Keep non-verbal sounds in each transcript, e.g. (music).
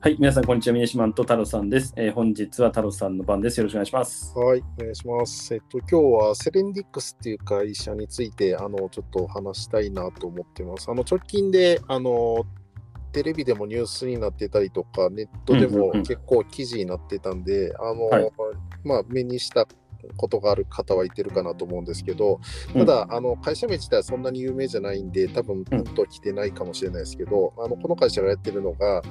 はい、皆さん、こんにちは。ミネシマンと太郎さんです、えー本日は太郎さんの番です。よろしくお願いします。はい、お願いします。えっと、今日はセレンディックスっていう会社について、あの、ちょっとお話したいなと思ってます。あの、直近で、あの、テレビでもニュースになってたりとか、ネットでも結構記事になってたんで、あの、はいまあ、目にしたことがある方はいてるかなと思うんですけど、うん。ただ、あの会社名自体はそんなに有名じゃないんで、多分ピンと来てないかもしれないですけど、あのこの会社がやってるのが、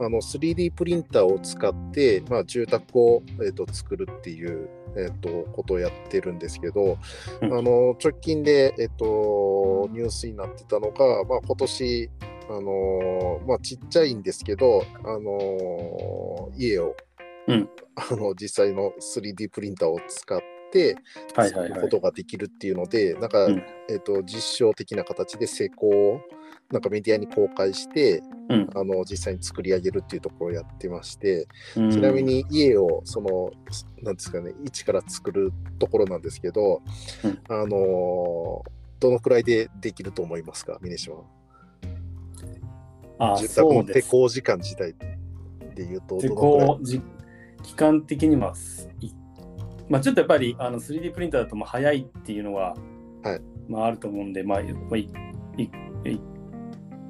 あの 3D プリンターを使って、まあ、住宅を、えー、と作るっていう、えー、とことをやってるんですけど、うん。あの直近で、えー、とニュースになってたのが、まあ、今年あのまあ、ちっちゃいんですけど、あの家を、うん。あの実際の 3D プリンターを使ってはいはいはい。作ること。ができるっていうので、なんか、うん。えっと実証的な形で成功をなんかメディアに公開してうん。あの実際に作り上げるっていうところをやってまして、うん。ちなみ、に家をそのなんですかね一から作るところなんですけど、うん。あのどのくらいでできると思いますか峰島あ住宅。の施工時間自体でいうと施どのくらい？期間的には、いまあ、ちょっとやっぱりあの 3D プリンターだとまあ早いっていうのは、はいまあ、あると思うんで、まあ、まあ、いい1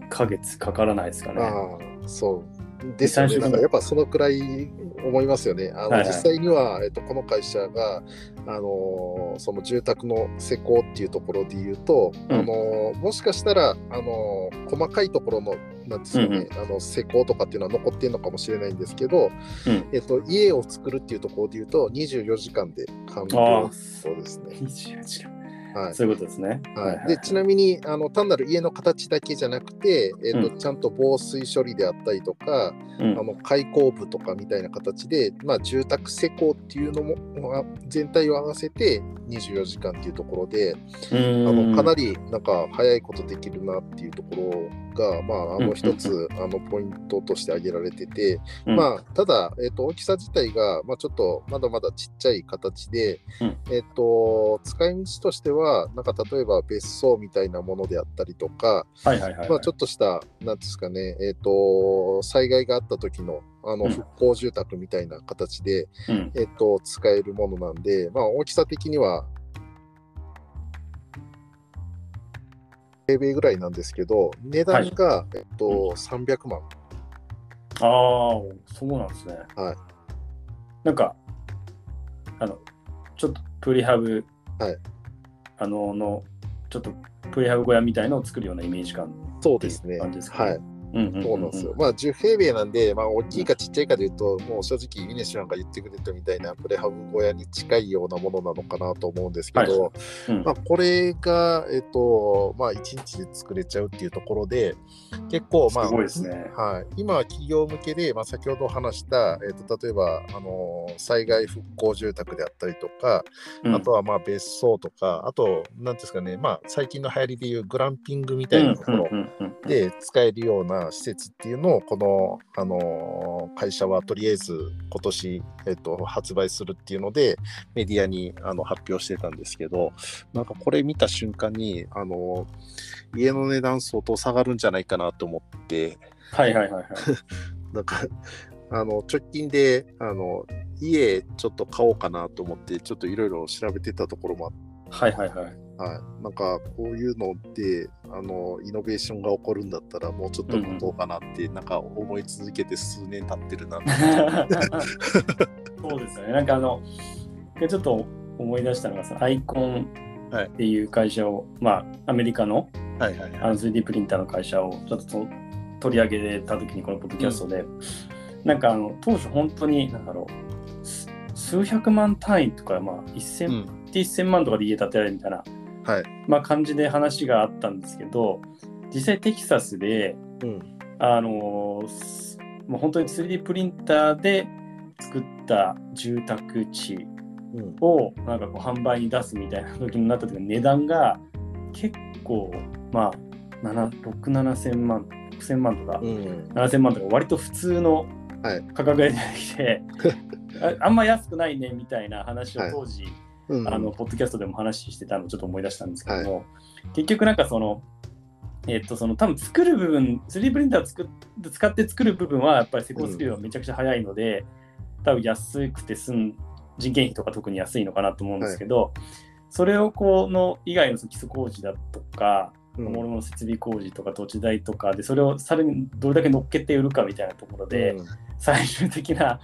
ヶ月かからないですかね。ああ、そう。ですよね。最初なんかやっぱそのくらい思いますよね。あの、はいはい。実際には、えっと、この会社が、あのーその住宅の施工っていうところで言うと、うん。あのーもしかしたら、あのー細かいところの、なんですかね、あの施工とかっていうのは残ってるのかもしれないんですけど、うん。えっと、家を作るっていうところで言うと、24時間で完あ了。あ、そうですね。24時間。はい。そういうことですね。はい、でちなみにあの単なる家の形だけじゃなくて、えーとうちゃんと防水処理であったりとか、うん。あの開口部とかみたいな形で、まあ、住宅施工っていうのもまあ全体を合わせて24時間っていうところで、あのかなりなんか早いことできるなっていうところが、まあ、あうんの一つあのポイントとして挙げられてて、うん。まあ、ただ、えー、と大きさ自体が、まあ、ちょっとまだまだちっちゃい形で、うん。えっと使い道としてはなんか例えば別荘みたいなものであったりとか、はいはいはい。まあ、ちょっとした、なんですかね、えっ、と、災害があった時の、あの、うん。復興住宅みたいな形で、うん。えっ、と、使えるものなんで、まあ、大きさ的には、平米ぐらいなんですけど、値段が、えっと、300万。ああ、そうなんですね。はい。なんか、あの、ちょっとプリハブ、はい。あの、の、ちょっとプリハブ小屋みたいのを作るようなイメージ感。そうですねはい。そうなんですよ。まあ、10平米なんで、まあ、大きいかちっちゃいかで言うと、もう正直、ミネシュなんか言ってくれたみたいなプレハブ小屋に近いようなものなのかなと思うんですけど、はい。うん。まあ、これが、えっと、まあ、1日で作れちゃうっていうところで、結構、まあ、すごいですね。はい、今は企業向けで、まあ、先ほど話した、えっと、例えば、あの災害復興住宅であったりとか、うん。あとはまあ別荘とか、あと、なんですかね、まあ、最近の流行りでいうグランピングみたいなところで使えるような施設っていうのを、この、あの会社はとりあえず今年、えっと、発売するっていうので、メディアにあの発表してたんですけど、なんかこれ見た瞬間に、あの家の値段相当下がるんじゃないかなと思って、はいはいはいはい。(laughs) なんか、あの直近であの家ちょっと買おうかなと思って、ちょっといろいろ調べてたところもあって、はいはいはい。はい、なんかこういうのであのイノベーションが起こるんだったらもうちょっと待とうかなって、なんか思い続けて数年経ってるな (laughs) そうですよね。なんかあの、ちょっと思い出したのがさ、アイコンはいっていう会社を、まあ、アメリカのはいはいあの 3D プリンターの会社をちょっとと取り上げた時にこのポッドキャストで、なんかあの当初本当になんだろうす数百万単位とか、まあ、1000、うん1000万とかで家建てられるみたいな、はい。まあ、感じで話があったんですけど実際テキサスでうん。あのもう本当に 3D プリンターで作った住宅地うん。をなんかこう販売に出すみたいな時になった時の値段が結構まあ67000万6000万とか、うん。7000万とか割と普通のはい。価格が出てきて、(laughs) ああんま安くないねみたいな話をはい。当時、うん。あのポッドキャストでも話してたのをちょっと思い出したんですけども、結局なんかそのえっと、その多分作る部分、3D プリンター作っ使って作る部分は、やっぱり施工スピードがめちゃくちゃ速いので、多分安くて済ん、人件費とか特に安いのかなと思うんですけど、それをこの以外の基礎工事だとか、うん。もろもろ設備工事とか土地代とかで、それをさらにどれだけ乗っけて売るかみたいなところで、うん。最終的な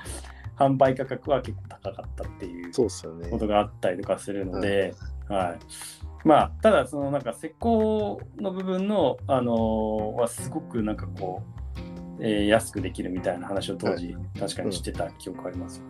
販売価格は結構高かったっていうこ。とがあったりとかするので、はい。まあ、ただ、そのなんか施工の部分の、あのーはすごくなんかこう、えー安くできるみたいな話を当時、確かにしてた記憶あります。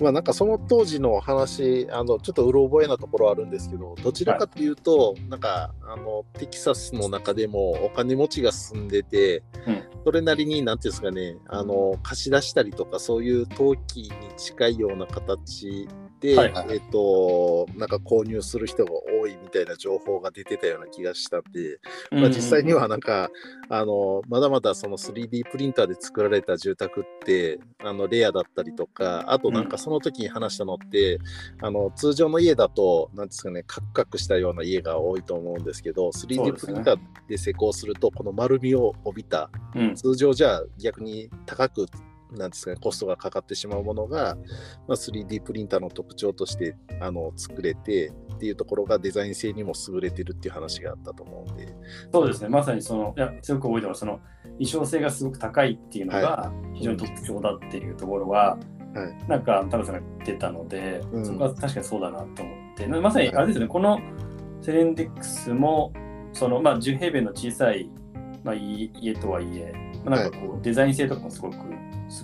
まあなんかその当時の話、あのちょっとうろ覚えなところはあるんですけど、どちらかというと、なんかあのテキサスの中でもお金持ちが住んでて、うん。それなりに、なんていうんですかね、あの貸し出したりとか、そういう登記に近いような形で、はいはいえっと、なんか購入する人が多いみたいな情報が出てたような気がしたんで、まあ、実際にはなんか、あのまだまだその 3D プリンターで作られた住宅ってあのレアだったりとかあとなんかその時に話したのって、あの通常の家だとなんですかねカクカクしたような家が多いと思うんですけどそう 3D ですねプリンターで施工するとこの丸みを帯びたうん、通常じゃ逆に高くなんですかね、コストがかかってしまうものが、まあ、3D プリンターの特徴としてあの作れてっていうところがデザイン性にも優れてるっていう話があったと思うんで、そうですね、まさにその、いや、強く覚えてます、その、衣装性がすごく高いっていうのが非常に特徴だっていうところは、はい。なんか、田辺さんが言ってたので、うん。そこは確かにそうだなと思って、まさにあれですよね、このセレンデックスも、その、まあ、10平米の小さい、まあ、家家とはいえ、まあ、なんかこう、デザイン性とかもすごく優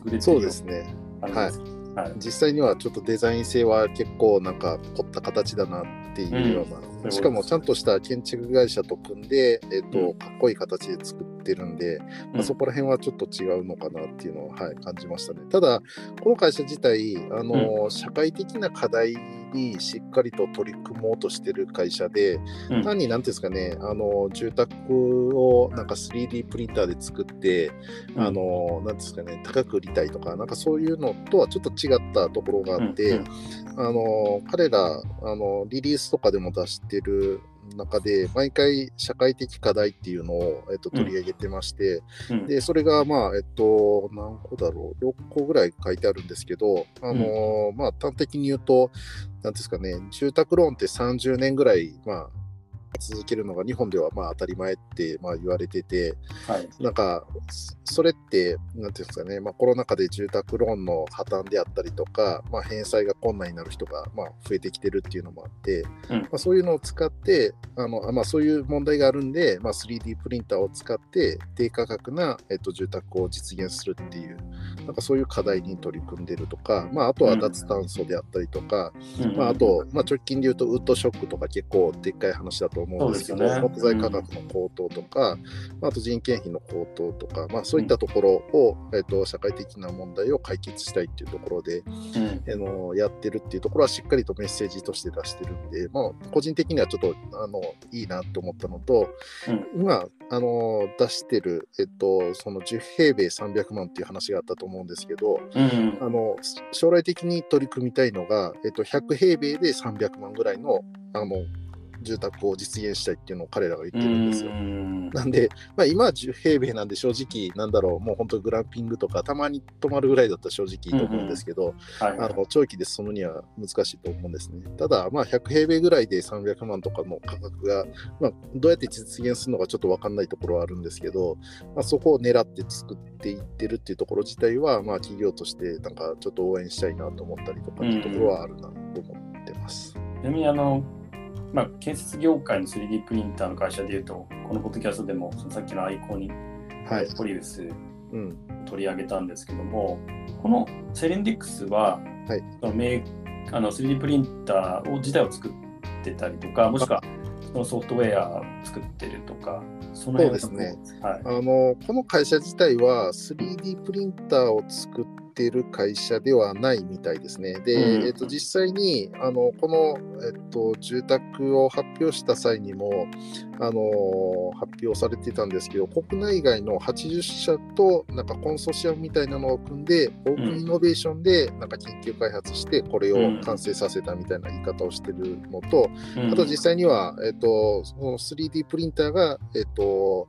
れてるそうですね。感じですはい。実際にはちょっとデザイン性は結構なんか凝った形だなっていうような、うん。しかもちゃんとした建築会社と組んで、えっとうん。かっこいい形で作ってるんで、まあ、そこら辺はちょっと違うのかなっていうのを、はい、感じましたね。ただこの会社自体あの、社会的な課題にしっかりと取り組もうとしてる会社で、うん。単に何ていうんですかねあの住宅をなんか 3D プリンターで作ってあの、なんですかね、高く売りたいとか、なんかそういうのとはちょっと違ったところがあって、うん。あの、彼ら、あの、リリースとかでも出してる中で、毎回社会的課題っていうのを、えっと、取り上げてまして、うん。で、それが、まあ、えっと、何個だろう、6個ぐらい書いてあるんですけど、あの、まあ、端的に言うと、なんですかね、住宅ローンって30年ぐらい、まあ、続けるのが日本ではまあ当たり前ってまあ言われてて、はい。なんか、そそれって、なんていうんですかね、まあ、コロナ禍で住宅ローンの破綻であったりとか、まあ、返済が困難になる人がまあ増えてきてるっていうのもあって、うん。まあ、そういうのを使って、あのあまあ、そういう問題があるんで、まあ、3D プリンターを使って、低価格な、えっと、住宅を実現するっていう、なんかそういう課題に取り組んでるとか、まあ、あとは脱炭素であったりとか、うん。まあ、あと、まあ、直近で言うと、ウッドショックとか結構でっかい話だと思うんですけど、ね。木材価格の高騰とか、まあ、あと人件費の高騰とか、まあ、そういったところを、えっと社会的な問題を解決したいっていうところで、うん。あのやってるっていうところはしっかりとメッセージとして出してるんで、まあ、個人的にはちょっとあのいいなと思ったのと、うん。今あの出してる、えっと、その10平米300万っていう話があったと思うんですけど、うん。あの将来的に取り組みたいのが、えっと、100平米で300万ぐらいのあの住宅を実現したいっていうのを彼らが言ってるんですよ。うんなんで、まあ、今は10平米なんで正直、なんだろう、もう本当グランピングとかたまに泊まるぐらいだったら正直いいと思うんですけど、はいあの長期でそのには難しいと思うんですね。ただ、まあ、100平米ぐらいで300万とかの価格が、まあ、どうやって実現するのかちょっと分かんないところはあるんですけど、まあ、そこを狙って作っていってるっていうところ自体は、まあ、企業としてなんかちょっと応援したいなと思ったりとかっていうところはあるなと思ってます。ちなみにあの、まあ、建設業界の 3D プリンターの会社でいうと、このポッドキャストでもさっきのアイコニはい。ポリウスうん。取り上げたんですけども、このセレンディックスは、はいそのメーあの 3D プリンターを自体を作ってたりとか、もしくはそのソフトウェアを作ってるとか、その辺ですねはい。あのこの会社自体は 3D プリンターを作ってる会社ではないみたいですね。で、うんえっと、実際にあのこの、えっと、住宅を発表した際にもあのー発表されてたんですけど、国内外の80社となんかコンソーシアムみたいなのを組んで、オープンイノベーションでなんか研究開発して、これを完成させたみたいな言い方をしてるのと、あと実際には、えっと、その 3D プリンターが、えっと、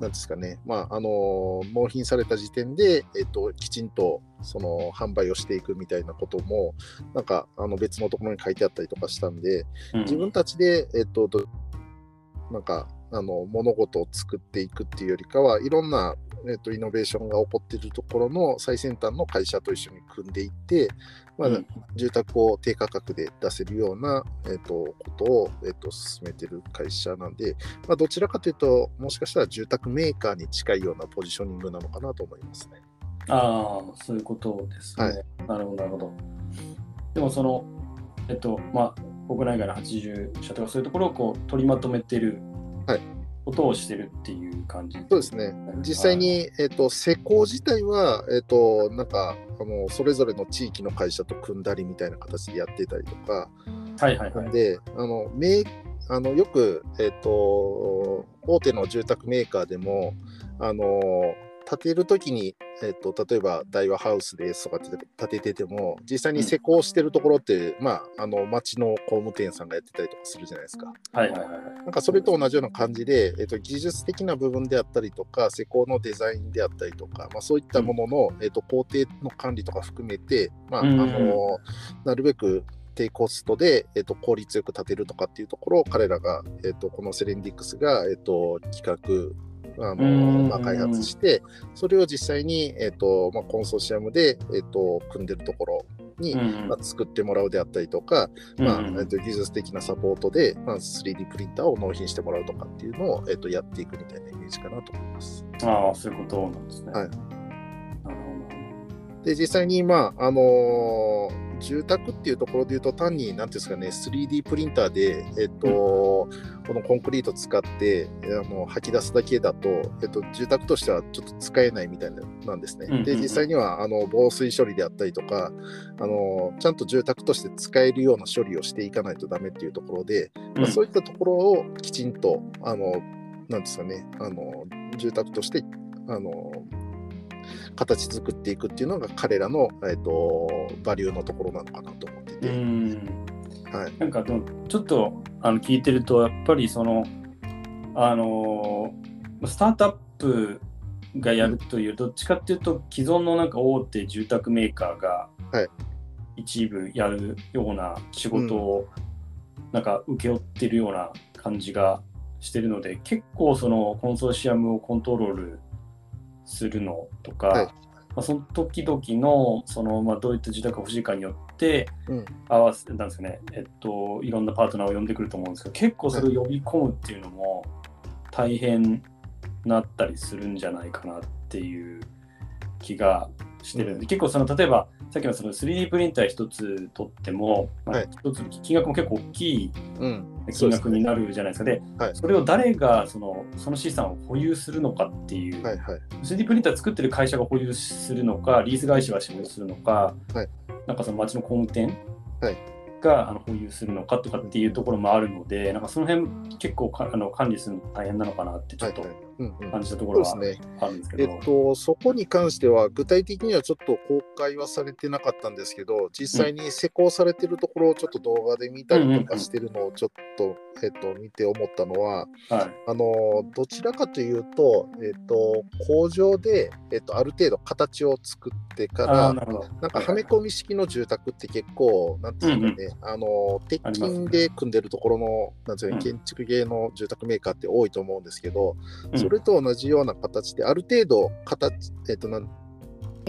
なんですかね、まあ、あの、納品された時点で、えっと、きちんと、その、販売をしていくみたいなことも、なんか、あの、別のところに書いてあったりとかしたんで、うん。自分たちで、えっと、どなんか、あの、物事を作っていくっていうよりかは、いろんな、えっと、イノベーションが起こっているところの最先端の会社と一緒に組んでいって、まあ、うん住宅を低価格で出せるような、えっとことを、えっと進めてる会社なんで、まあ、どちらかというと、もしかしたら住宅メーカーに近いようなポジショニングなのかなと思いますね。ああ、そういうことですね。はいなるほど、なるほど。でもその、えっと、まあ、国内外の80社とかそういうところをこう取りまとめてるはいことをしてるっていう感じ、そうですね。実際に、えっと施工自体は、えっとなんかあのそれぞれの地域の会社と組んだりみたいな形でやってたりとか、はいはいはい。であのあのよく、えっと大手の住宅メーカーでもあの建てるときに、えっと例えば大和ハウスですとかって建ててても実際に施工してるところって、まあ、あの町の工務店さんがやってたりとかするじゃないですか。はいはいはいはい。なんかそれと同じような感じで、えっと技術的な部分であったりとか、施工のデザインであったりとか、まあ、そういったものの、えっと工程の管理とか含めて、まああうんのなるべく低コストで、えっと効率よく建てるとかっていうところを彼らが、えっとこのセレンディックスが、えっと企画あのうん。まあ、開発して、それを実際に、えっとまあ、コンソーシアムで、えっと組んでるところに、うんまあ、作ってもらうであったりとか、まあうん。えっと、技術的なサポートで、まあ、3D プリンターを納品してもらうとかっていうのを、えっと、やっていくみたいなイメージかなと思います。ああ、そういうことなんですね。はい。で、実際に、まああのー住宅っていうところで言うと、単に、なんていうんですかね、3D プリンターで、えっと、このコンクリート使ってあの吐き出すだけだと、えっと、住宅としてはちょっと使えないみたいななんですね。うんうんうんで、実際にはあの防水処理であったりとかあの、ちゃんと住宅として使えるような処理をしていかないとダメっていうところで、ほど。まあ、そういったところをきちんと、あの、なんですかね、あの、住宅として、あの、形作っていくっていうのが彼らの、えっと、バリューのところなのかなと思ってうて、ん。はい。なんかちょっとあの聞いてるとやっぱりそのあのースタートアップがやるというどっちかっていうと既存のなんか大手住宅メーカーがはい一部やるような仕事をなんか請け負ってるような感じがしてるので結構そのコンソーシアムをコントロールするのとか、はいまあ、その時々のその、まあ、どういった住宅が欲しいかによってうん。合わせなんですかね、えっと、いろんなパートナーを呼んでくると思うんですけど、結構それを呼び込むっていうのも大変なったりするんじゃないかなっていう気がしてるんで、うん結構その例えばさっきのその 3D プリンター一つ取っても、まあはい一つ金額も結構大きいうん。金額になるじゃないですか。ではいそれを誰がそのその資産を保有するのかっていう、はいはい。3D プリンター作ってる会社が保有するのか、リース会社が保有するのか、はいなんかその町の工務店はいがあの保有するのかとかっていうところもあるので、なんかその辺結構かあの管理するの大変なのかなってちょっとはいはい。うんうん。感じたところ。あるんですけど。えっと、そこに関しては、具体的にはちょっと公開はされてなかったんですけど、実際に施工されてるところをちょっと動画で見たりとかしてるのをちょっと、えっと、見て思ったのは、はい。あのどちらかというと、えっと、工場で、えっと、ある程度形を作ってから、なんかはめ込み式の住宅って結構、なんていうんですかね、あの鉄ありますね。筋で組んでるところの、なんていうのうん。建築系の住宅メーカーって多いと思うんですけど、うんそれと同じような形で、ある程度形、えっと、なん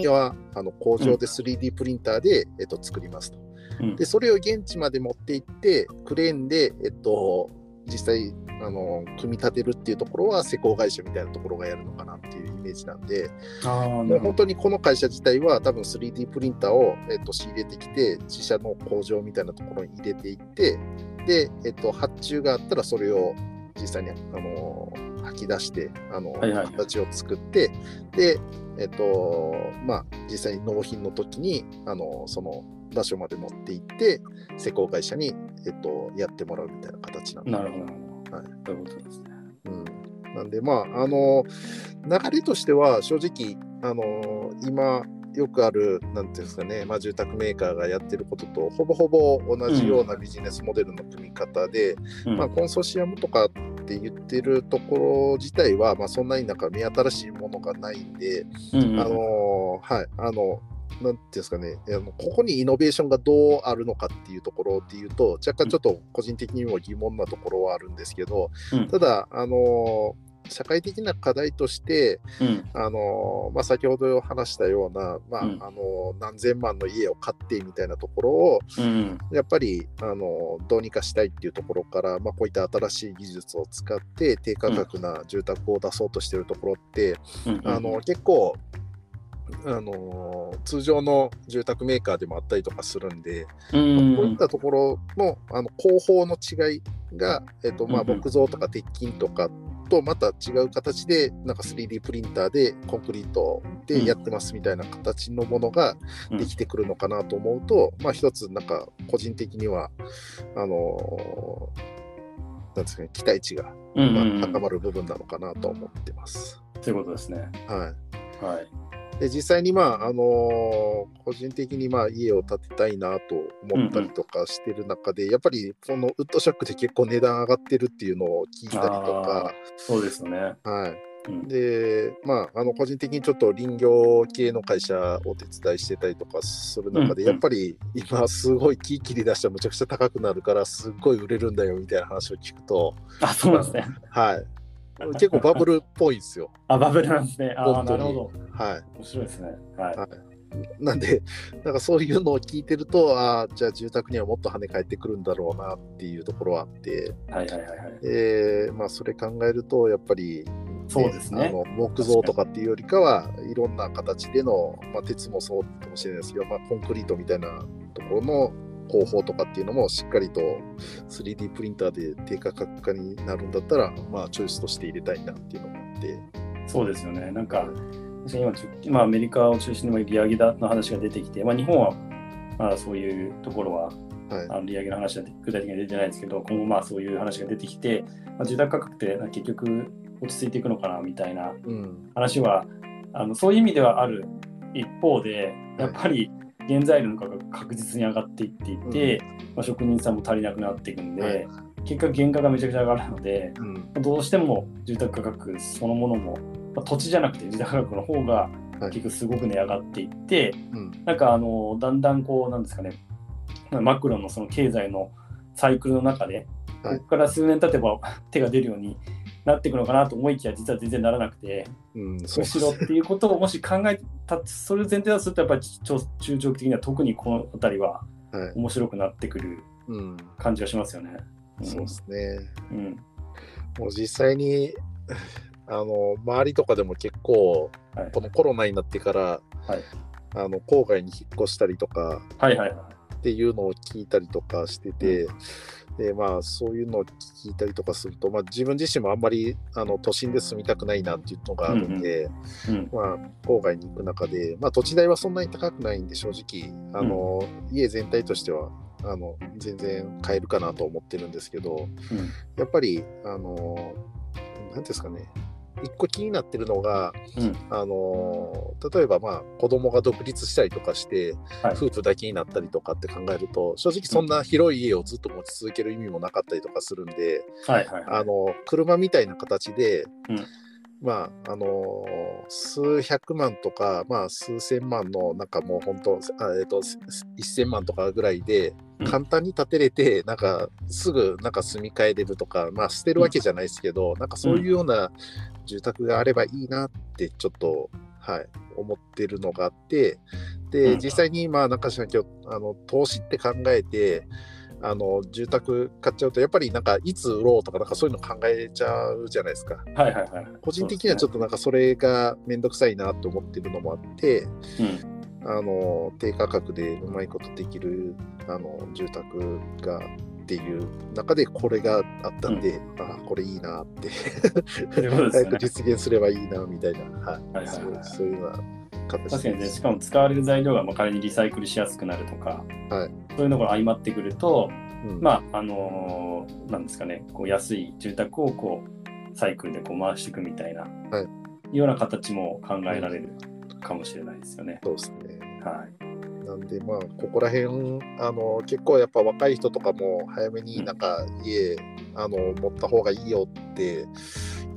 はあの工場で 3D プリンターで、えっと、作りますと。うんで、それを現地まで持って行って、クレーンで、えっと、実際、あの組み立てるっていうところは施工会社みたいなところがやるのかなっていうイメージなんで、ああ、なもうるほど。本当にこの会社自体は多分 3D プリンターを、えっと、仕入れてきて、自社の工場みたいなところに入れていって、で、えっと、発注があったらそれを実際に、あの吐き出して、あのはいはい形を作って、で、えっと、まあ、実際に納品の時に、あのその場所まで持って行って、施工会社に、えっと、やってもらうみたいな形なんで。なるほど。なるほどはいそういうことですね。うん、なんで、まあ、あの流れとしては正直、あの今、よくある、なんていうんですかね、まあ、住宅メーカーがやってることと、ほぼほぼ同じようなビジネスモデルの組み方で、うんまあ、コンソーシアムとかって言ってるところ自体は、まあ、そんなになんか目新しいものがないんで、うんうん。あのはい、あの、なんていうんですかね、ここにイノベーションがどうあるのかっていうところっていうと、若干ちょっと個人的にも疑問なところはあるんですけど、うん。ただ、あの社会的な課題として、うん。あのまあ、先ほど話したような、まあうん。あの何千万の家を買ってみたいなところを、うん。やっぱりあのどうにかしたいっていうところから、まあ、こういった新しい技術を使って低価格な住宅を出そうとしているところって、うんあの結構あの通常の住宅メーカーでもあったりとかするんで、うん。こういったところのあの工法の違いが、えっとまあ、木造とか鉄筋とかとまた違う形でなんか 3D プリンターでコンクリートでやってますみたいな形のものがうんできてくるのかなと思うと、まあ一つなんか個人的にはあのなんですかね期待値が、うんま高まる部分なのかなと思ってます。ということですね。はいはい。で実際に、まああのー個人的にまあ家を建てたいなと思ったりとかしてる中で、やっぱりこのウッドシャックで結構値段上がってるっていうのを聞いたりとか、そうですよね。はい、うん。でまあ、あの個人的にちょっと林業系の会社を手伝いしてたりとかする中で、うんうん。やっぱり今すごい木切り出したらむちゃくちゃ高くなるからすっごい売れるんだよみたいな話を聞くと、あ、そうですね。はい、結構バブルっぽいんですよ。あ、バブルなんですね。あなるほど。はい面白いですね。はい。はいなんで、(laughs) なんかそういうのを聞いてると、ああ、じゃあ住宅にはもっと跳ね返ってくるんだろうなっていうところはあって、はいはいはいはい。えーまあ、それ考えると、やっぱり、そうですねあの木造とかっていうよりかは、いろんな形での、まあ、鉄もそうかもしれないですけど、まあ、コンクリートみたいなところの工法とかっていうのもしっかりと 3D プリンターで低価格化になるんだったら、まあ、チョイスとして入れたいなっていうのもあって、そうですよね。なんか、今今アメリカを中心に利上げだの話が出てきて、まあ、日本はまだそういうところははい。あの利上げの話は具体的には出てないですけど、今後まあそういう話が出てきて、まあ、住宅価格って結局落ち着いていくのかなみたいなうん。話はあのそういう意味ではある一方で、やっぱり原材料の価格が確実に上がっていっていて、まあ、職人さんも足りなくなっていくんで、はい。結果原価がめちゃくちゃ上がるので、うん。どうしても住宅価格そのものも、まあ土地じゃなくて住宅価格の方がはい。結局すごく値上がっていって、うん。なんかあのだんだんこうなんですかねマクロのその経済のサイクルの中で、はい。ここから数年経てば手が出るようになっていくのかなと思いきや実は全然ならなくてうん、そうむしろっていうことをもし考えたそれを前提だとするとやっぱり中中長期的には特にこの辺りははい。面白くなってくるうん、感じがしますよね。ん。そうですね。うん。もう実際に (laughs) あの周りとかでも結構はい。このコロナになってから、はい。あの郊外に引っ越したりとかはいはいはい。っていうのを聞いたりとかしてて、でまあそういうのを聞いたりとかすると、まあ、自分自身もあんまりあの都心で住みたくないなっていうのがあるんで、うんまあ、郊外に行く中で、まあ、土地代はそんなに高くないんで正直あの、家全体としてはあの全然買えるかなと思ってるんですけど、うん。やっぱり、あのーなんていうんですかね、一個気になってるのが、うん。あのー例えば、まあ、子供が独立したりとかして、はい。夫婦だけになったりとかって考えると、正直そんな広い家をずっと持ち続ける意味もなかったりとかするんで、はいはいはい。あの車みたいな形で、うんまああのー数百万とか、まあ、数千万のなんかもう本当あ、えー、と1000万とかぐらいでうん。簡単に建てれて、なんかすぐなんか住み替えれるとか、まあ、捨てるわけじゃないですけど、なんかそういうような住宅があればいいなってちょっと、はい、思ってるのがあってで、うん。実際にまあなんかしら今日あの投資って考えてあの住宅買っちゃうとやっぱりなんかいつ売ろうとかなんかそういうの考えちゃうじゃないですか。はいはいはい。個人的にはちょっとなんかそれが面倒くさいなと思ってるのもあってと、うん。あの低価格でうまいことできるあの住宅がっていう中でこれがあったんで、あこれいいなって早く実現すればいいなみたいな、はい。はいはいそうはい。そういうような形確かにね、しかも使われる材料がまあ仮にリサイクルしやすくなるとか、はいそういうのが相まってくると、うんまあ、あのーなんですかね、こう安い住宅をこうサイクルでこう回していくみたいな、はいような形も考えられるかもしれないですよね。そうですね。はい。なんでまあここら辺あの結構やっぱ若い人とかも早めになんか家、あの持った方がいいよって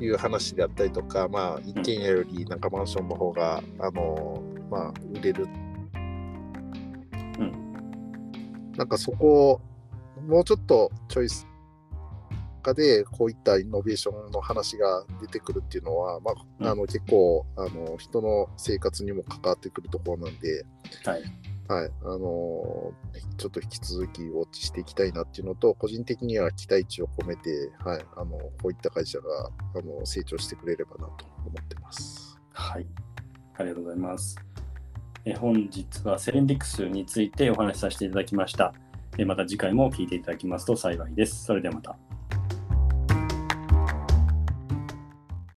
いう話であったりとかまあ一軒家よりなんかマンションの方があのまあ売れる、なんかそこをもうちょっとチョイス化でこういったイノベーションの話が出てくるっていうのは、まあ、あの結構あの人の生活にも関わってくるところなんで、はい。はい、あのーちょっと引き続きウォッチしていきたいなっていうのと、個人的には期待値を込めて、はい、あのこういった会社があの成長してくれればなと思ってます。はい。ありがとうございます。え本日はセレンディクスについてお話しさせていただきました。えまた次回も聞いていただきますと幸いです。それではまた。